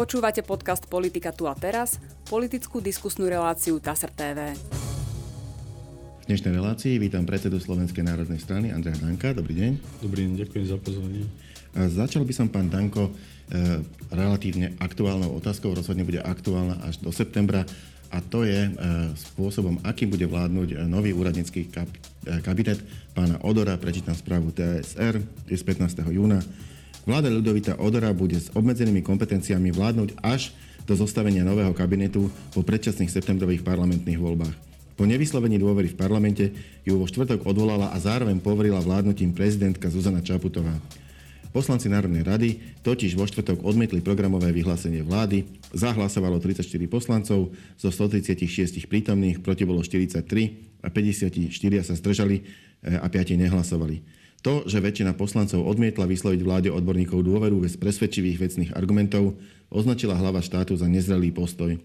Počúvate podcast Politika tu a teraz, politickú diskusnú reláciu TASR TV. V dnešnej relácii vítam predsedu Slovenskej národnej strany Andreja Danka. Dobrý deň. Dobrý deň, ďakujem za pozvanie. Začal by som, pán Danko, e, relatívne aktuálnou otázkou, rozhodne bude aktuálna až do septembra, a to je e, spôsobom, akým bude vládnuť nový úradnícky e, kabinet pána Odora. Prečítam správu TSR z 15. júna. Vláda Ľudovita Odora bude s obmedzenými kompetenciami vládnuť až do zostavenia nového kabinetu po predčasných septembrových parlamentných voľbách. Po nevyslovení dôvery v parlamente ju vo štvrtok odvolala a zároveň poverila vládnutím prezidentka Zuzana Čaputová. Poslanci Národnej rady totiž vo štvrtok odmietli programové vyhlásenie vlády, zahlasovalo 34 poslancov, zo 136 prítomných proti bolo 43 a 54 sa zdržali e, a 5 nehlasovali. To, že väčšina poslancov odmietla vysloviť vláde odborníkov dôveru bez presvedčivých vecných argumentov, označila hlava štátu za nezrelý postoj.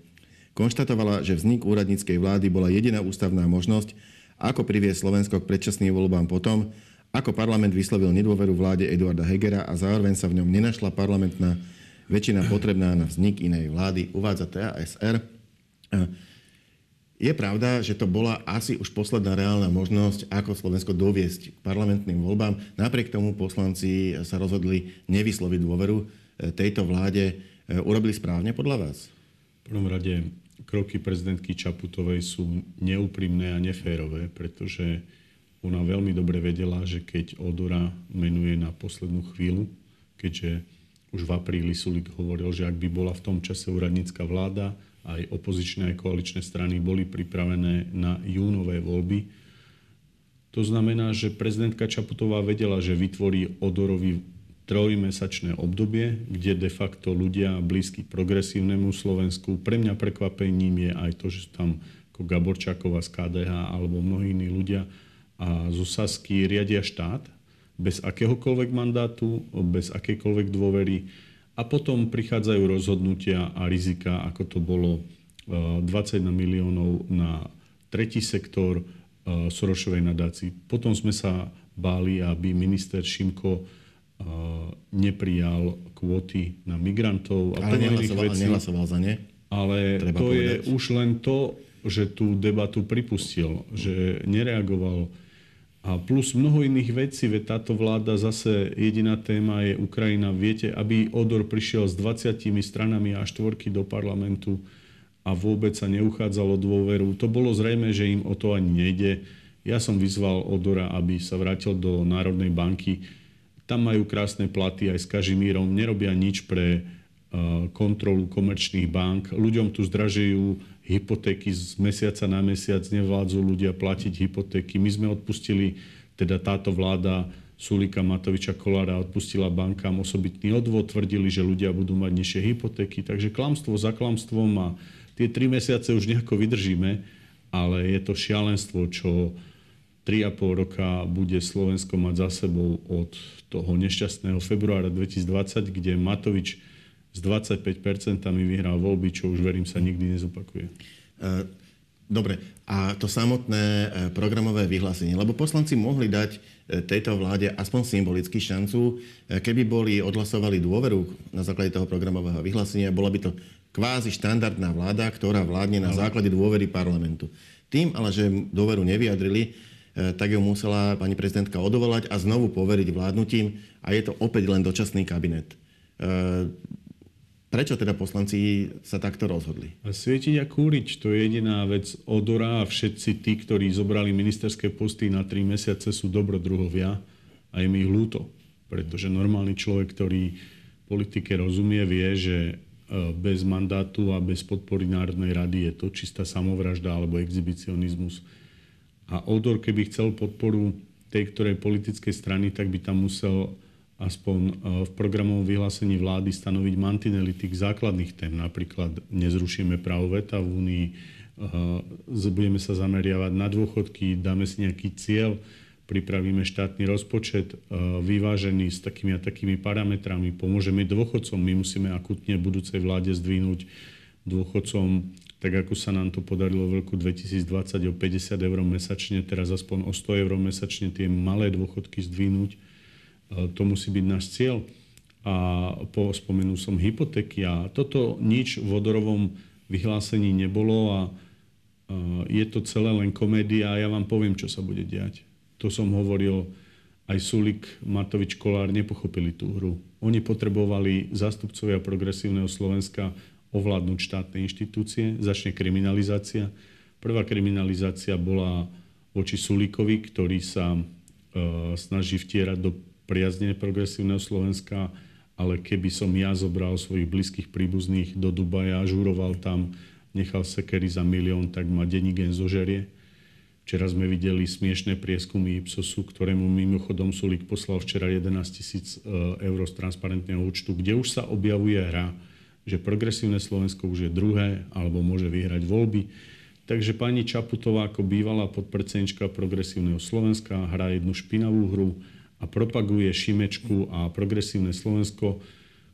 Konštatovala, že vznik úradníckej vlády bola jediná ústavná možnosť, ako priviesť Slovensko k predčasným voľbám potom, ako parlament vyslovil nedôveru vláde Eduarda Hegera a zároveň sa v ňom nenašla parlamentná väčšina potrebná na vznik inej vlády, uvádza TASR. Je pravda, že to bola asi už posledná reálna možnosť, ako Slovensko doviesť k parlamentným voľbám. Napriek tomu poslanci sa rozhodli nevysloviť dôveru e, tejto vláde. E, urobili správne podľa vás? V prvom rade kroky prezidentky Čaputovej sú neúprimné a neférové, pretože ona veľmi dobre vedela, že keď Odora menuje na poslednú chvíľu, keďže už v apríli Sulik hovoril, že ak by bola v tom čase úradnícka vláda, aj opozičné, aj koaličné strany boli pripravené na júnové voľby. To znamená, že prezidentka Čaputová vedela, že vytvorí odorový trojmesačné obdobie, kde de facto ľudia blízky progresívnemu Slovensku, pre mňa prekvapením je aj to, že tam ako Gaborčáková z KDH alebo mnohí iní ľudia a zo Sasky riadia štát bez akéhokoľvek mandátu, bez akékoľvek dôvery a potom prichádzajú rozhodnutia a rizika, ako to bolo 21 e, miliónov na tretí sektor e, Sorošovej nadácii. Potom sme sa báli, aby minister Šimko e, neprijal kvóty na migrantov a ale nehlasoval, vecí. nehlasoval za ne. Ale Treba to povedať. je už len to, že tú debatu pripustil, že nereagoval a plus mnoho iných vecí, veď táto vláda zase jediná téma je Ukrajina. Viete, aby Odor prišiel s 20 stranami a štvorky do parlamentu a vôbec sa neuchádzalo dôveru. To bolo zrejme, že im o to ani nejde. Ja som vyzval Odora, aby sa vrátil do Národnej banky. Tam majú krásne platy aj s Kažimírom. Nerobia nič pre kontrolu komerčných bank. Ľuďom tu zdražujú hypotéky z mesiaca na mesiac, nevládzu ľudia platiť hypotéky. My sme odpustili, teda táto vláda Sulika Matoviča Kolára odpustila bankám osobitný odvod, tvrdili, že ľudia budú mať nižšie hypotéky. Takže klamstvo za klamstvom a tie tri mesiace už nejako vydržíme, ale je to šialenstvo, čo 3,5 roka bude Slovensko mať za sebou od toho nešťastného februára 2020, kde Matovič s 25% vyhral voľby, čo už verím sa nikdy nezopakuje. E, dobre, a to samotné e, programové vyhlásenie, lebo poslanci mohli dať e, tejto vláde aspoň symbolicky šancu, keby boli odhlasovali dôveru na základe toho programového vyhlásenia, bola by to kvázi štandardná vláda, ktorá vládne na základe dôvery parlamentu. Tým ale, že dôveru nevyjadrili, tak ju musela pani prezidentka odovolať a znovu poveriť vládnutím a je to opäť len dočasný kabinet. Prečo teda poslanci sa takto rozhodli? Svietiť a kúriť, to je jediná vec odora a všetci tí, ktorí zobrali ministerské posty na 3 mesiace sú dobrodruhovia a je mi ľúto. Pretože normálny človek, ktorý politike rozumie, vie, že e, bez mandátu a bez podpory Národnej rady je to čistá samovražda alebo exhibicionizmus. A Odor, keby chcel podporu tej ktorej politickej strany, tak by tam musel aspoň e, v programovom vyhlásení vlády stanoviť mantinely tých základných tém. Napríklad nezrušíme právo veta v Únii, e, budeme sa zameriavať na dôchodky, dáme si nejaký cieľ, pripravíme štátny rozpočet e, vyvážený s takými a takými parametrami, pomôžeme dôchodcom. My musíme akutne budúcej vláde zdvihnúť dôchodcom, tak ako sa nám to podarilo v roku 2020 o 50 eur mesačne, teraz aspoň o 100 eur mesačne tie malé dôchodky zdvihnúť to musí byť náš cieľ. a po, spomenul som hypotéky a toto nič v odorovom vyhlásení nebolo a je to celé len komédia a ja vám poviem, čo sa bude diať. To som hovoril, aj Sulik, Matovič, Kolár nepochopili tú hru. Oni potrebovali zástupcovia progresívneho Slovenska ovládnuť štátne inštitúcie, začne kriminalizácia. Prvá kriminalizácia bola voči Sulíkovi, ktorý sa e, snaží vtierať do priazne progresívneho Slovenska, ale keby som ja zobral svojich blízkych príbuzných do Dubaja, žuroval tam, nechal sekery za milión, tak ma denigen zožerie. Včera sme videli smiešné prieskumy Ipsosu, ktorému mimochodom Sulik poslal včera 11 tisíc e, eur z transparentného účtu, kde už sa objavuje hra, že progresívne Slovensko už je druhé alebo môže vyhrať voľby Takže pani Čaputová ako bývalá podpredsednička progresívneho Slovenska hrá jednu špinavú hru a propaguje Šimečku a progresívne Slovensko,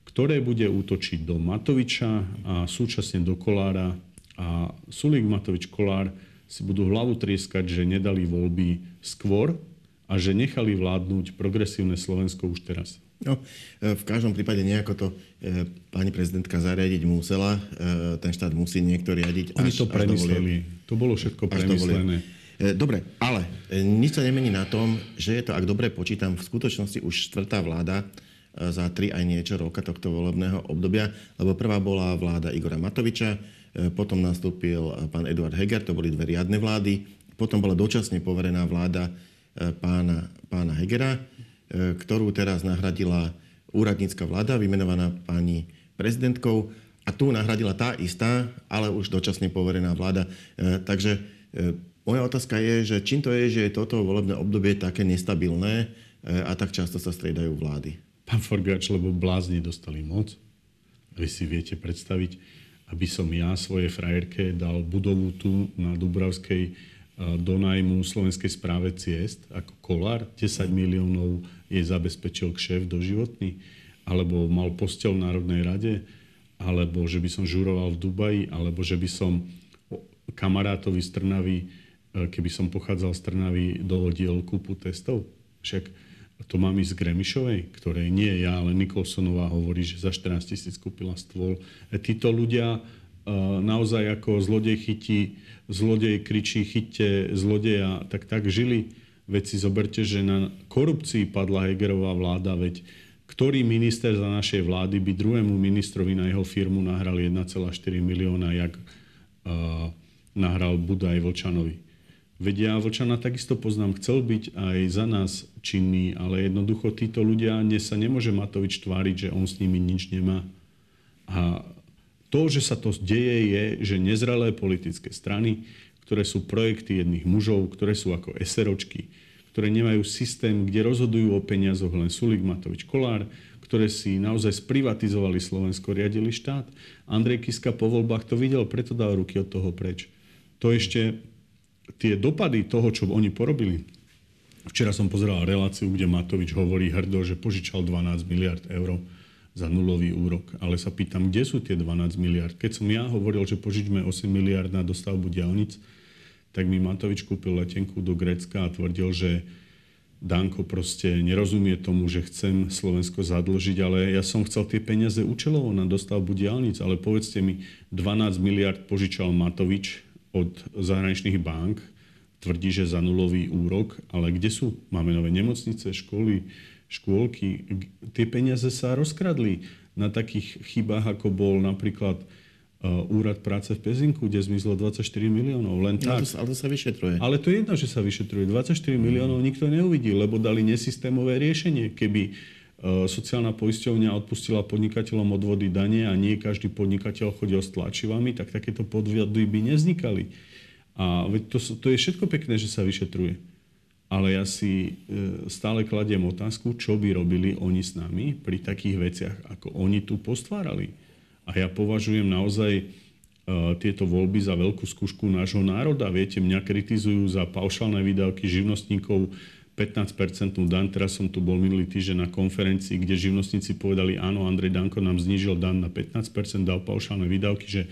ktoré bude útočiť do Matoviča a súčasne do Kolára. A Sulík Matovič Kolár si budú hlavu trieskať, že nedali voľby skôr a že nechali vládnuť progresívne Slovensko už teraz. No, e, v každom prípade nejako to e, pani prezidentka zariadiť musela. E, ten štát musí niekto riadiť. Oni až, to premysleli. To bolo všetko premyslené. Dobre, ale nič sa nemení na tom, že je to, ak dobre počítam, v skutočnosti už štvrtá vláda za tri aj niečo roka tohto volebného obdobia, lebo prvá bola vláda Igora Matoviča, potom nastúpil pán Eduard Heger, to boli dve riadne vlády, potom bola dočasne poverená vláda pána, pána Hegera, E, ktorú teraz nahradila úradnícka vláda, vymenovaná pani prezidentkou. A tu nahradila tá istá, ale už dočasne poverená vláda. E, takže e, moja otázka je, že čím to je, že je toto volebné obdobie také nestabilné a tak často sa striedajú vlády? Pán Forgáč, lebo blázni dostali moc. Vy si viete predstaviť, aby som ja svojej frajerke dal budovu tu na Dubravskej do nájmu Slovenskej správe ciest ako kolár, 10 miliónov jej zabezpečil šéf doživotný, alebo mal postel v Národnej rade, alebo že by som žuroval v Dubaji, alebo že by som kamarátovi z Trnavy, e, keby som pochádzal z Trnavy, dohodil kúpu testov. Však to mám ísť Gremišovej, ktorej nie ja, ale Nikolsonová hovorí, že za 14 tisíc kúpila stôl. E, títo ľudia e, naozaj ako zlodej chytí, zlodej kričí, chyťte zlodeja, tak tak žili Veď si zoberte, že na korupcii padla Hegerová vláda, veď ktorý minister za našej vlády by druhému ministrovi na jeho firmu nahral 1,4 milióna, jak uh, nahral Budaj Vlčanovi. Veď ja Vlčana takisto poznám, chcel byť aj za nás činný, ale jednoducho títo ľudia, dnes sa nemôže Matovič tváriť, že on s nimi nič nemá. A to, že sa to deje, je, že nezrelé politické strany, ktoré sú projekty jedných mužov, ktoré sú ako SROčky, ktoré nemajú systém, kde rozhodujú o peniazoch len Sulik, Matovič, Kolár, ktoré si naozaj sprivatizovali Slovensko, riadili štát. Andrej Kiska po voľbách to videl, preto dal ruky od toho preč. To ešte tie dopady toho, čo oni porobili. Včera som pozeral reláciu, kde Matovič hovorí hrdo, že požičal 12 miliard eur za nulový úrok. Ale sa pýtam, kde sú tie 12 miliard? Keď som ja hovoril, že požičme 8 miliard na dostavbu diálnic, tak mi Matovič kúpil letenku do Grécka a tvrdil, že Danko proste nerozumie tomu, že chcem Slovensko zadlžiť, ale ja som chcel tie peniaze účelovo na dostavbu diálnic, ale povedzte mi, 12 miliard požičal Matovič od zahraničných bank, tvrdí, že za nulový úrok, ale kde sú? Máme nové nemocnice, školy, škôlky. Tie peniaze sa rozkradli na takých chybách, ako bol napríklad Uh, úrad práce v Pezinku, kde zmizlo 24 miliónov. Len tak. Ale to, ale to sa vyšetruje. Ale to je jedno, že sa vyšetruje. 24 mm. miliónov nikto neuvidí, lebo dali nesystémové riešenie. Keby sociálna poisťovňa odpustila podnikateľom odvody dane a nie každý podnikateľ chodil s tlačivami, tak takéto podvody by neznikali. A to, to je všetko pekné, že sa vyšetruje. Ale ja si uh, stále kladiem otázku, čo by robili oni s nami pri takých veciach, ako oni tu postvárali. A ja považujem naozaj e, tieto voľby za veľkú skúšku nášho národa. Viete, mňa kritizujú za paušálne výdavky živnostníkov 15% dan. Teraz som tu bol minulý týždeň na konferencii, kde živnostníci povedali, áno, Andrej Danko nám znížil dan na 15%, dal paušálne výdavky, že e,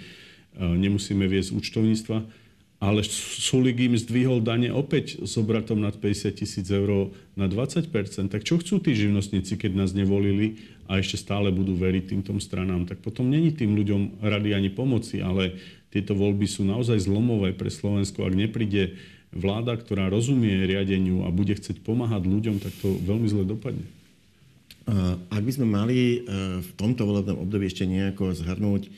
nemusíme viesť účtovníctva. ale Sulik im zdvihol dane opäť s obratom nad 50 tisíc eur na 20% Tak čo chcú tí živnostníci, keď nás nevolili a ešte stále budú veriť týmto stranám? Tak potom není tým ľuďom rady ani pomoci, ale tieto voľby sú naozaj zlomové pre Slovensko. Ak nepríde vláda, ktorá rozumie riadeniu a bude chcieť pomáhať ľuďom, tak to veľmi zle dopadne. Ak by sme mali e, v tomto volebnom období ešte nejako zhrnúť, e,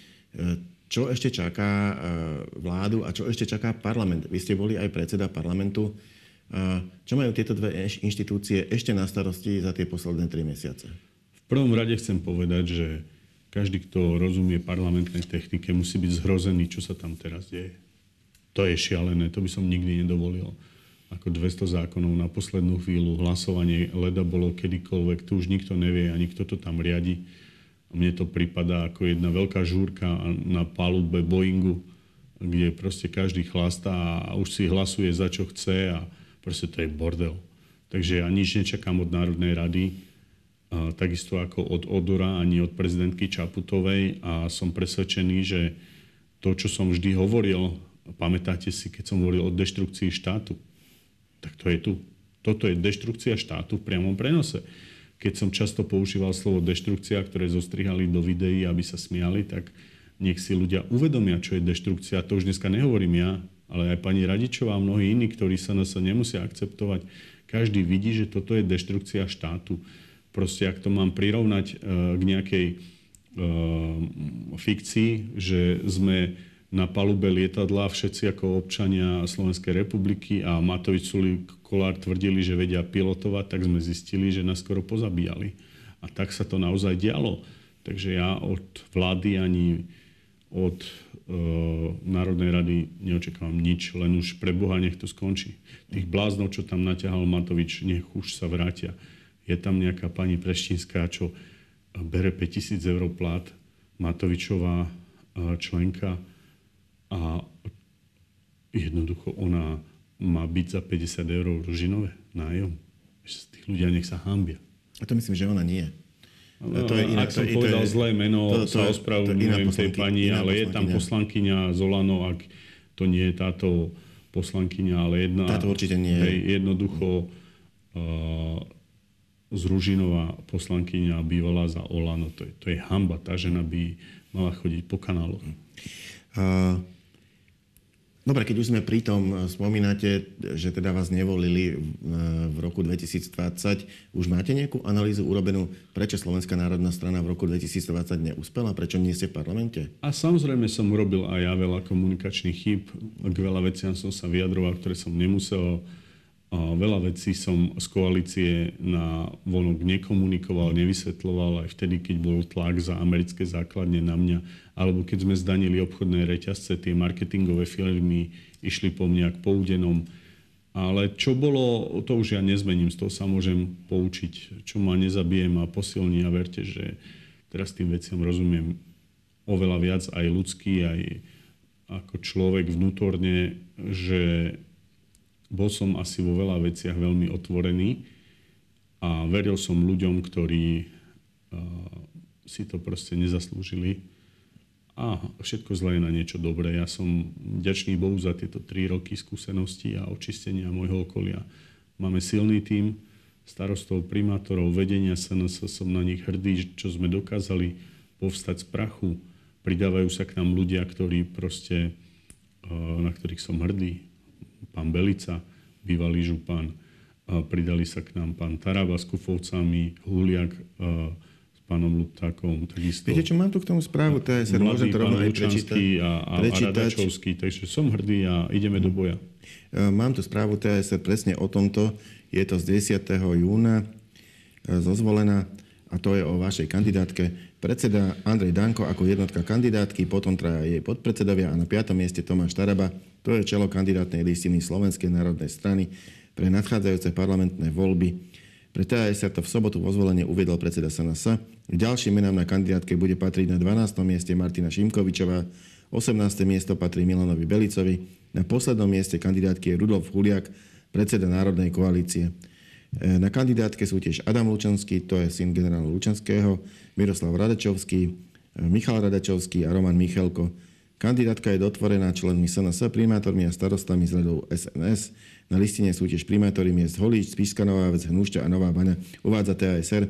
čo ešte čaká vládu a čo ešte čaká parlament. Vy ste boli aj predseda parlamentu. Čo majú tieto dve inštitúcie ešte na starosti za tie posledné tri mesiace? V prvom rade chcem povedať, že každý, kto rozumie parlamentnej technike, musí byť zhrozený, čo sa tam teraz deje. To je šialené, to by som nikdy nedovolil ako 200 zákonov na poslednú chvíľu, hlasovanie leda bolo kedykoľvek, tu už nikto nevie a nikto to tam riadi. Mne to pripadá ako jedna veľká žúrka na palube Boeingu, kde proste každý chlastá a už si hlasuje za čo chce a proste to je bordel. Takže ja nič nečakám od Národnej rady, takisto ako od Odora ani od prezidentky Čaputovej a som presvedčený, že to, čo som vždy hovoril, pamätáte si, keď som hovoril o deštrukcii štátu, tak to je tu. Toto je deštrukcia štátu v priamom prenose. Keď som často používal slovo deštrukcia, ktoré zostrihali do videí, aby sa smiali, tak nech si ľudia uvedomia, čo je deštrukcia. To už dneska nehovorím ja, ale aj pani Radičová a mnohí iní, ktorí sa nás nemusia akceptovať. Každý vidí, že toto je deštrukcia štátu. Proste, ak to mám prirovnať uh, k nejakej uh, fikcii, že sme na palube lietadla všetci ako občania Slovenskej republiky a Matovič Sulik Kolár tvrdili, že vedia pilotovať, tak sme zistili, že nás skoro pozabíjali. A tak sa to naozaj dialo. Takže ja od vlády ani od e, Národnej rady neočakávam nič, len už pre Boha nech to skončí. Tých bláznov, čo tam naťahal Matovič, nech už sa vrátia. Je tam nejaká pani Preštinská, čo bere 5000 eur plat, Matovičová e, členka a jednoducho ona má byť za 50 eur ružinové nájom. Tí ľudia nech sa hambia. A to myslím, že ona nie. No, to je iná, ak som to, povedal to je, zlé meno, to, to sa ospravedlňujem tej pani, ale je tam poslankyňa Zolano, ak to nie je táto poslankyňa, ale jedna... Táto určite nie je. Jednoducho uh, z Ružinová poslankyňa bývala za Olano. To je, to je hamba. Tá žena by mala chodiť po kanáloch. Uh, Dobre, keď už sme pri tom, e, spomínate, že teda vás nevolili v roku 2020. Už máte nejakú analýzu urobenú, prečo Slovenská národná strana v roku 2020 neúspela? Prečo nie ste v parlamente? A samozrejme som urobil aj ja veľa komunikačných chýb. K veľa veciam som sa vyjadroval, ktoré som nemusel. Veľa vecí som z koalície na vonok nekomunikoval, nevysvetloval aj vtedy, keď bol tlak za americké základne na mňa alebo keď sme zdanili obchodné reťazce, tie marketingové firmy išli po mne ako poudenom. Ale čo bolo, to už ja nezmením, z toho sa môžem poučiť, čo ma nezabijem a posilní a verte, že teraz tým veciam rozumiem oveľa viac aj ľudský, aj ako človek vnútorne, že bol som asi vo veľa veciach veľmi otvorený a veril som ľuďom, ktorí si to proste nezaslúžili a všetko zlé na niečo dobré. Ja som vďačný Bohu za tieto tri roky skúsenosti a očistenia môjho okolia. Máme silný tím starostov, primátorov, vedenia SNS, som na nich hrdý, čo sme dokázali povstať z prachu. Pridávajú sa k nám ľudia, ktorí proste, e, na ktorých som hrdý. Pán Belica, bývalý župan, pridali sa k nám pán Taraba s Kufovcami, Huliak, e, pánom Luptákom. Takisto. Viete čo, mám tu k tomu správu TSR, môžem to rovno aj prečítať. A, a, prečítať. a Radačovský, takže som hrdý a ideme do boja. E, mám tu správu TSR presne o tomto. Je to z 10. júna e, zozvolená a to je o vašej kandidátke. Predseda Andrej Danko ako jednotka kandidátky, potom traja jej podpredsedovia a na 5. mieste Tomáš Taraba. To je čelo kandidátnej listiny Slovenskej národnej strany pre nadchádzajúce parlamentné voľby pre TASR to v sobotu vo zvolenie uviedol predseda SNS. K ďalším menám na kandidátke bude patriť na 12. mieste Martina Šimkovičová, 18. miesto patrí Milanovi Belicovi, na poslednom mieste kandidátky je Rudolf Huliak, predseda Národnej koalície. E, na kandidátke sú tiež Adam Lučanský, to je syn generála Lučanského, Miroslav Radačovský, Michal Radačovský a Roman Michalko. Kandidátka je dotvorená členmi SNS, primátormi a starostami z radou SNS. Na listine sú tiež primátori miest Holíč, Spišská Nová Vec, Hnúšťa a Nová Baňa. Uvádza TASR. E,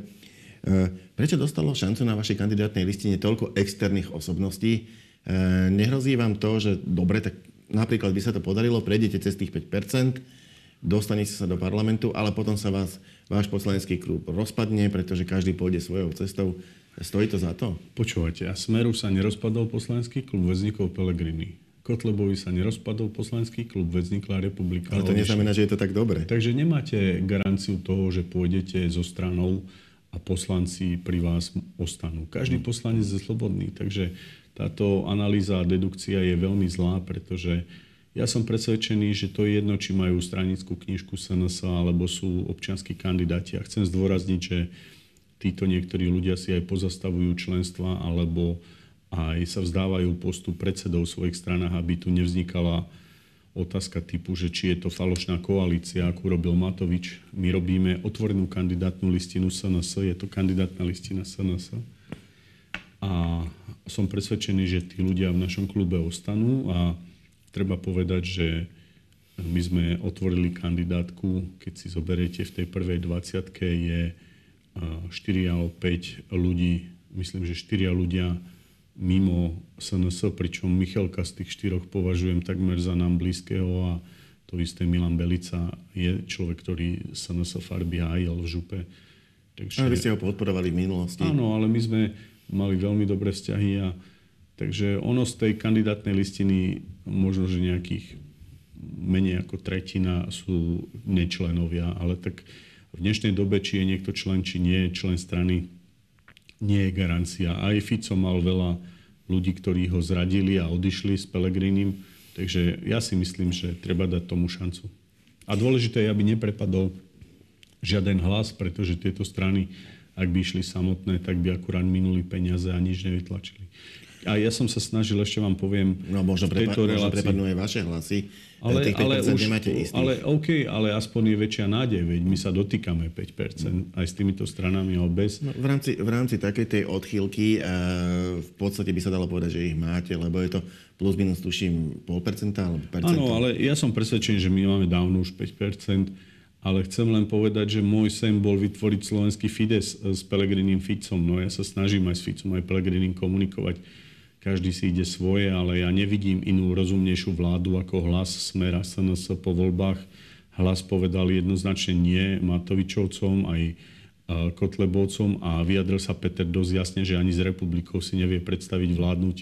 prečo dostalo šancu na vašej kandidátnej listine toľko externých osobností? E, nehrozí vám to, že dobre, tak napríklad by sa to podarilo, prejdete cez tých 5%, dostanete sa do parlamentu, ale potom sa vás váš poslanecký klub rozpadne, pretože každý pôjde svojou cestou. Stojí to za to? Počúvajte, a Smeru sa nerozpadol poslanecký klub, vznikol Pelegrini. Kotlebovi sa nerozpadol poslanecký klub, vznikla republika. Ale to neznamená, že je to tak dobre. Takže nemáte garanciu toho, že pôjdete zo stranou a poslanci pri vás ostanú. Každý hmm. poslanec je slobodný, takže táto analýza a dedukcia je veľmi zlá, pretože ja som presvedčený, že to je jedno, či majú stranickú knižku SNS alebo sú občianskí kandidáti. A chcem zdôrazniť, že títo niektorí ľudia si aj pozastavujú členstva alebo aj sa vzdávajú postu predsedov v svojich stranách, aby tu nevznikala otázka typu, že či je to falošná koalícia, ako robil Matovič. My robíme otvorenú kandidátnu listinu SNS, je to kandidátna listina SNS. A som presvedčený, že tí ľudia v našom klube ostanú a Treba povedať, že my sme otvorili kandidátku, keď si zoberiete v tej prvej 20 je 4 alebo 5 ľudí, myslím, že 4 ľudia mimo SNS, pričom Michalka z tých štyroch považujem takmer za nám blízkeho a to isté Milan Belica je človek, ktorý SNS farby hájil v župe. Takže... Ale vy ste ho podporovali v minulosti. Áno, ale my sme mali veľmi dobré vzťahy a Takže ono z tej kandidátnej listiny možno, že nejakých menej ako tretina sú nečlenovia, ale tak v dnešnej dobe, či je niekto člen, či nie je člen strany, nie je garancia. Aj Fico mal veľa ľudí, ktorí ho zradili a odišli s Pelegrinim, takže ja si myslím, že treba dať tomu šancu. A dôležité je, aby neprepadol žiaden hlas, pretože tieto strany, ak by išli samotné, tak by akurát minuli peniaze a nič nevytlačili. A ja som sa snažil, ešte vám poviem, no, možno v tejto prepa- relácii... prepadnú aj vaše hlasy. Ale, Tých ale, už, nemáte istých. ale OK, ale aspoň je väčšia nádej, veď my sa dotýkame 5% aj s týmito stranami a bez. No, v, rámci, v rámci takej tej odchýlky uh, v podstate by sa dalo povedať, že ich máte, lebo je to plus minus tuším pol percenta alebo percenta. Áno, ale ja som presvedčený, že my máme dávno už 5%, ale chcem len povedať, že môj sen bol vytvoriť slovenský Fides s Pelegrinim Ficom. No ja sa snažím aj s Ficom, aj Pelegrinim komunikovať každý si ide svoje, ale ja nevidím inú rozumnejšiu vládu ako hlas Smera SNS po voľbách. Hlas povedal jednoznačne nie Matovičovcom, aj e, Kotlebovcom a vyjadril sa Peter dosť jasne, že ani z republikou si nevie predstaviť vládnuť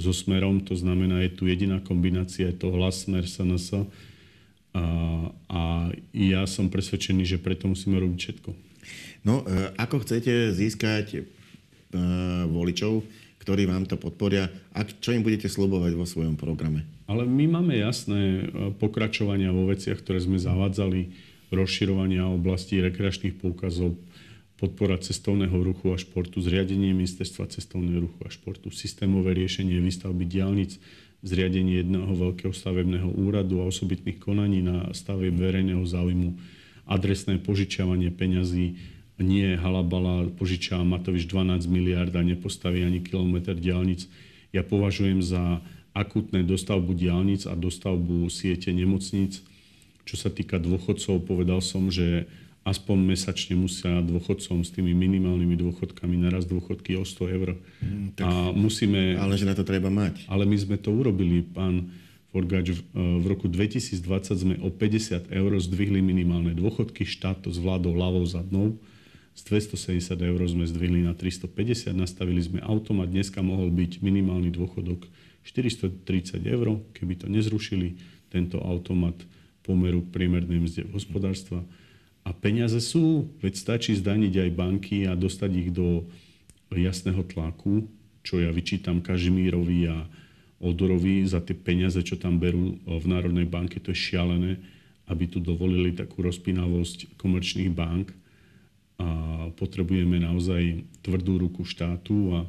so Smerom. To znamená, je tu jediná kombinácia, je to hlas Smer SNS. A, a ja som presvedčený, že preto musíme robiť všetko. No, e, ako chcete získať voličov, ktorí vám to podporia a čo im budete slubovať vo svojom programe? Ale my máme jasné e, pokračovania vo veciach, ktoré sme zavádzali, rozširovania oblasti rekreačných poukazov, podpora cestovného ruchu a športu, zriadenie ministerstva cestovného ruchu a športu, systémové riešenie výstavby diálnic, zriadenie jedného veľkého stavebného úradu a osobitných konaní na stave verejného záujmu, adresné požičiavanie peňazí, nie halabala, požiča Matovič 12 miliard a nepostaví ani kilometr diálnic. Ja považujem za akútne dostavbu diálnic a dostavbu siete nemocníc. Čo sa týka dôchodcov, povedal som, že aspoň mesačne musia dôchodcom s tými minimálnymi dôchodkami naraz dôchodky o 100 eur. Mm, tak, a musíme, ale že na to treba mať. Ale my sme to urobili, pán Forgač. V roku 2020 sme o 50 eur zdvihli minimálne dôchodky, štát to zvládol ľavou zadnou z 270 eur sme zdvihli na 350, nastavili sme automat, dneska mohol byť minimálny dôchodok 430 eur, keby to nezrušili, tento automat pomeru k priemernej mzde hospodárstva. A peniaze sú, veď stačí zdaniť aj banky a dostať ich do jasného tlaku, čo ja vyčítam Kažimírovi a Odorovi za tie peniaze, čo tam berú v Národnej banke, to je šialené, aby tu dovolili takú rozpínavosť komerčných bank a potrebujeme naozaj tvrdú ruku štátu a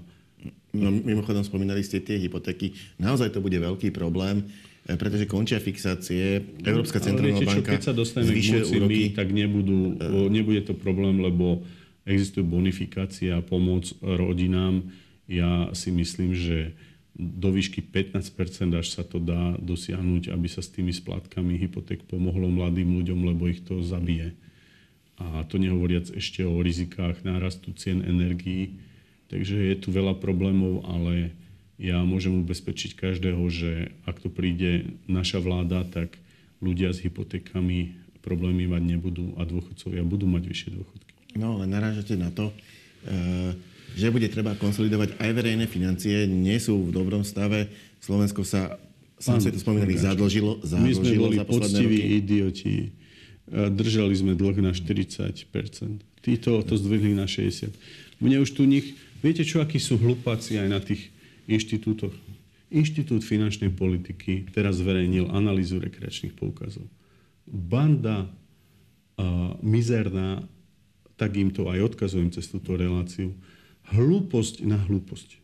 No, mimochodom spomínali ste tie hypotéky. Naozaj to bude veľký problém, e, pretože končia fixácie. Európska centrálna banka Keď sa dostaneme k moci úroky. my, tak nebudú, uh. nebude to problém, lebo existuje bonifikácia a pomoc rodinám. Ja si myslím, že do výšky 15% až sa to dá dosiahnuť, aby sa s tými splátkami hypoték pomohlo mladým ľuďom, lebo ich to zabije. A to nehovoriac ešte o rizikách nárastu cien energií. Takže je tu veľa problémov, ale ja môžem ubezpečiť každého, že ak to príde naša vláda, tak ľudia s hypotékami problémy mať nebudú a dôchodcovia budú mať vyššie dôchodky. No ale narážate na to, e, že bude treba konsolidovať aj verejné financie, nie sú v dobrom stave. Slovensko sa, sám ste to spomínali, zadlžilo, zadlžilo My sme boli poctiví roky. idioti. Držali sme dlh na 40 Títo to zdvihli na 60 Mne už tu nich... Viete čo, akí sú hlupáci aj na tých inštitútoch? Inštitút finančnej politiky teraz zverejnil analýzu rekreačných poukazov. Banda uh, mizerná, tak im to aj odkazujem cez túto reláciu, hlúposť na hlúposť.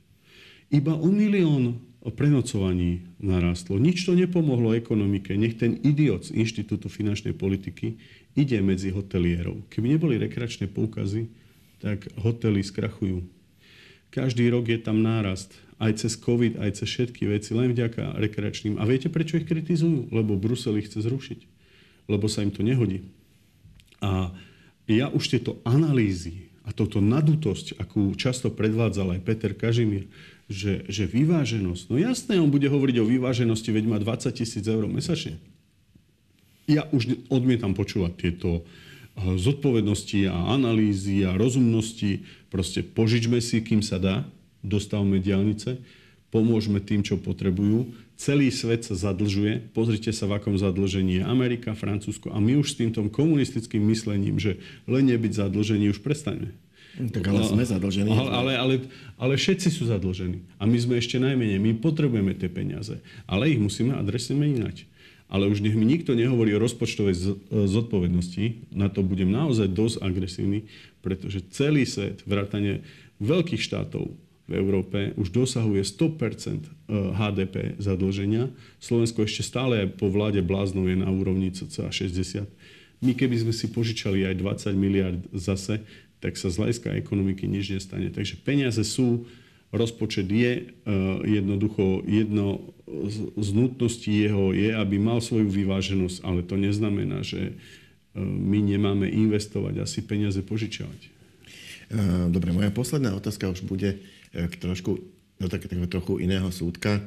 Iba o milión o prenocovaní narastlo. Nič to nepomohlo ekonomike. Nech ten idiot z Inštitútu finančnej politiky ide medzi hotelierov. Keby neboli rekreačné poukazy, tak hotely skrachujú. Každý rok je tam nárast. Aj cez COVID, aj cez všetky veci, len vďaka rekreačným. A viete, prečo ich kritizujú? Lebo Brusel ich chce zrušiť. Lebo sa im to nehodí. A ja už tieto analýzy a touto nadutosť, akú často predvádzal aj Peter Kažimír, že, že vyváženosť, no jasné, on bude hovoriť o vyváženosti, veď má 20 tisíc eur mesačne. Ja už odmietam počúvať tieto eh, zodpovednosti a analýzy a rozumnosti. Proste požičme si, kým sa dá, dostavme diálnice, pomôžme tým, čo potrebujú. Celý svet sa zadlžuje. Pozrite sa, v akom zadlžení je Amerika, Francúzsko. A my už s týmto komunistickým myslením, že len nebyť zadlžení, už prestaňme. Tak ale sme zadlžení. Ale, ale, ale, ale všetci sú zadlžení. A my sme ešte najmenej. My potrebujeme tie peniaze. Ale ich musíme adresne ináč. Ale už nech mi nikto nehovorí o rozpočtovej zodpovednosti. Na to budem naozaj dosť agresívny, pretože celý svet, vrátane veľkých štátov, v Európe už dosahuje 100% HDP zadlženia. Slovensko ešte stále po vláde bláznov je na úrovni cca 60. My keby sme si požičali aj 20 miliard zase, tak sa z hľadiska ekonomiky nič nestane. Takže peniaze sú, rozpočet je jednoducho jedno z nutností jeho je, aby mal svoju vyváženosť, ale to neznamená, že my nemáme investovať a si peniaze požičovať. Dobre, moja posledná otázka už bude trošku do takého trochu iného súdka.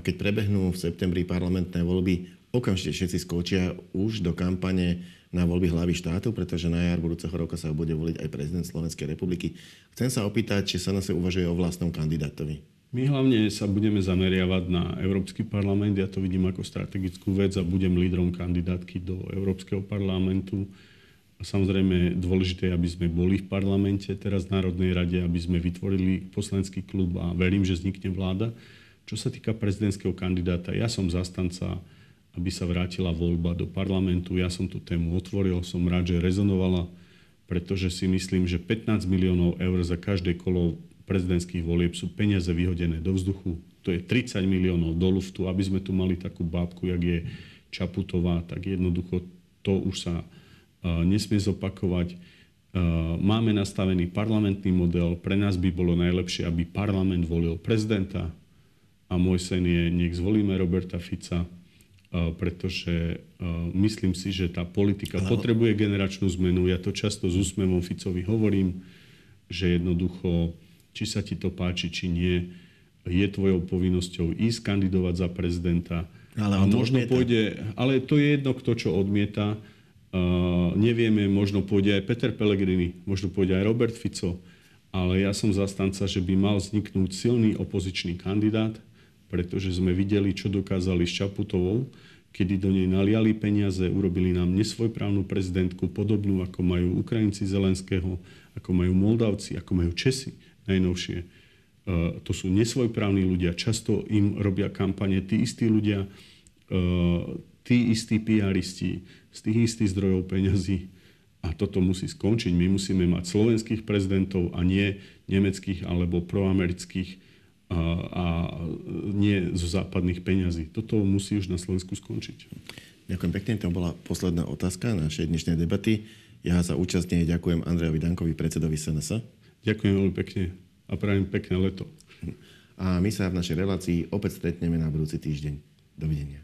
Keď prebehnú v septembri parlamentné voľby, okamžite všetci skočia už do kampane na voľby hlavy štátu, pretože na jar budúceho roka sa bude voliť aj prezident Slovenskej republiky. Chcem sa opýtať, či sa na sa uvažuje o vlastnom kandidátovi. My hlavne sa budeme zameriavať na Európsky parlament. Ja to vidím ako strategickú vec a budem lídrom kandidátky do Európskeho parlamentu Samozrejme, dôležité je, aby sme boli v parlamente, teraz v Národnej rade, aby sme vytvorili poslanecký klub a verím, že vznikne vláda. Čo sa týka prezidentského kandidáta, ja som zastanca, aby sa vrátila voľba do parlamentu. Ja som tú tému otvoril, som rád, že rezonovala, pretože si myslím, že 15 miliónov eur za každé kolo prezidentských volieb sú peniaze vyhodené do vzduchu. To je 30 miliónov do luftu. Aby sme tu mali takú bábku, jak je Čaputová, tak jednoducho to už sa nesmie zopakovať. Máme nastavený parlamentný model. Pre nás by bolo najlepšie, aby parlament volil prezidenta a môj sen je, nech zvolíme Roberta Fica, pretože myslím si, že tá politika Ale... potrebuje generačnú zmenu. Ja to často s úsmevom Ficovi hovorím, že jednoducho, či sa ti to páči, či nie, je tvojou povinnosťou ísť kandidovať za prezidenta. Ale on možno pôjde, ale to je jedno, kto čo odmieta. Nevieme, možno pôjde aj Peter Pellegrini, možno pôjde aj Robert Fico, ale ja som zastanca, že by mal vzniknúť silný opozičný kandidát, pretože sme videli, čo dokázali s Čaputovou, kedy do nej naliali peniaze, urobili nám nesvojprávnu prezidentku, podobnú ako majú Ukrajinci Zelenského, ako majú Moldavci, ako majú Česi najnovšie. Uh, to sú nesvojprávni ľudia, často im robia kampane tí istí ľudia, uh, tí istí PRisti, z tých istých zdrojov peňazí. A toto musí skončiť. My musíme mať slovenských prezidentov a nie nemeckých alebo proamerických a, a nie zo západných peňazí. Toto musí už na Slovensku skončiť. Ďakujem pekne. To bola posledná otázka našej dnešnej debaty. Ja za účasť ďakujem Andrejovi Dankovi, predsedovi SNS. Ďakujem veľmi pekne a prajem pekné leto. a my sa v našej relácii opäť stretneme na budúci týždeň. Dovidenia.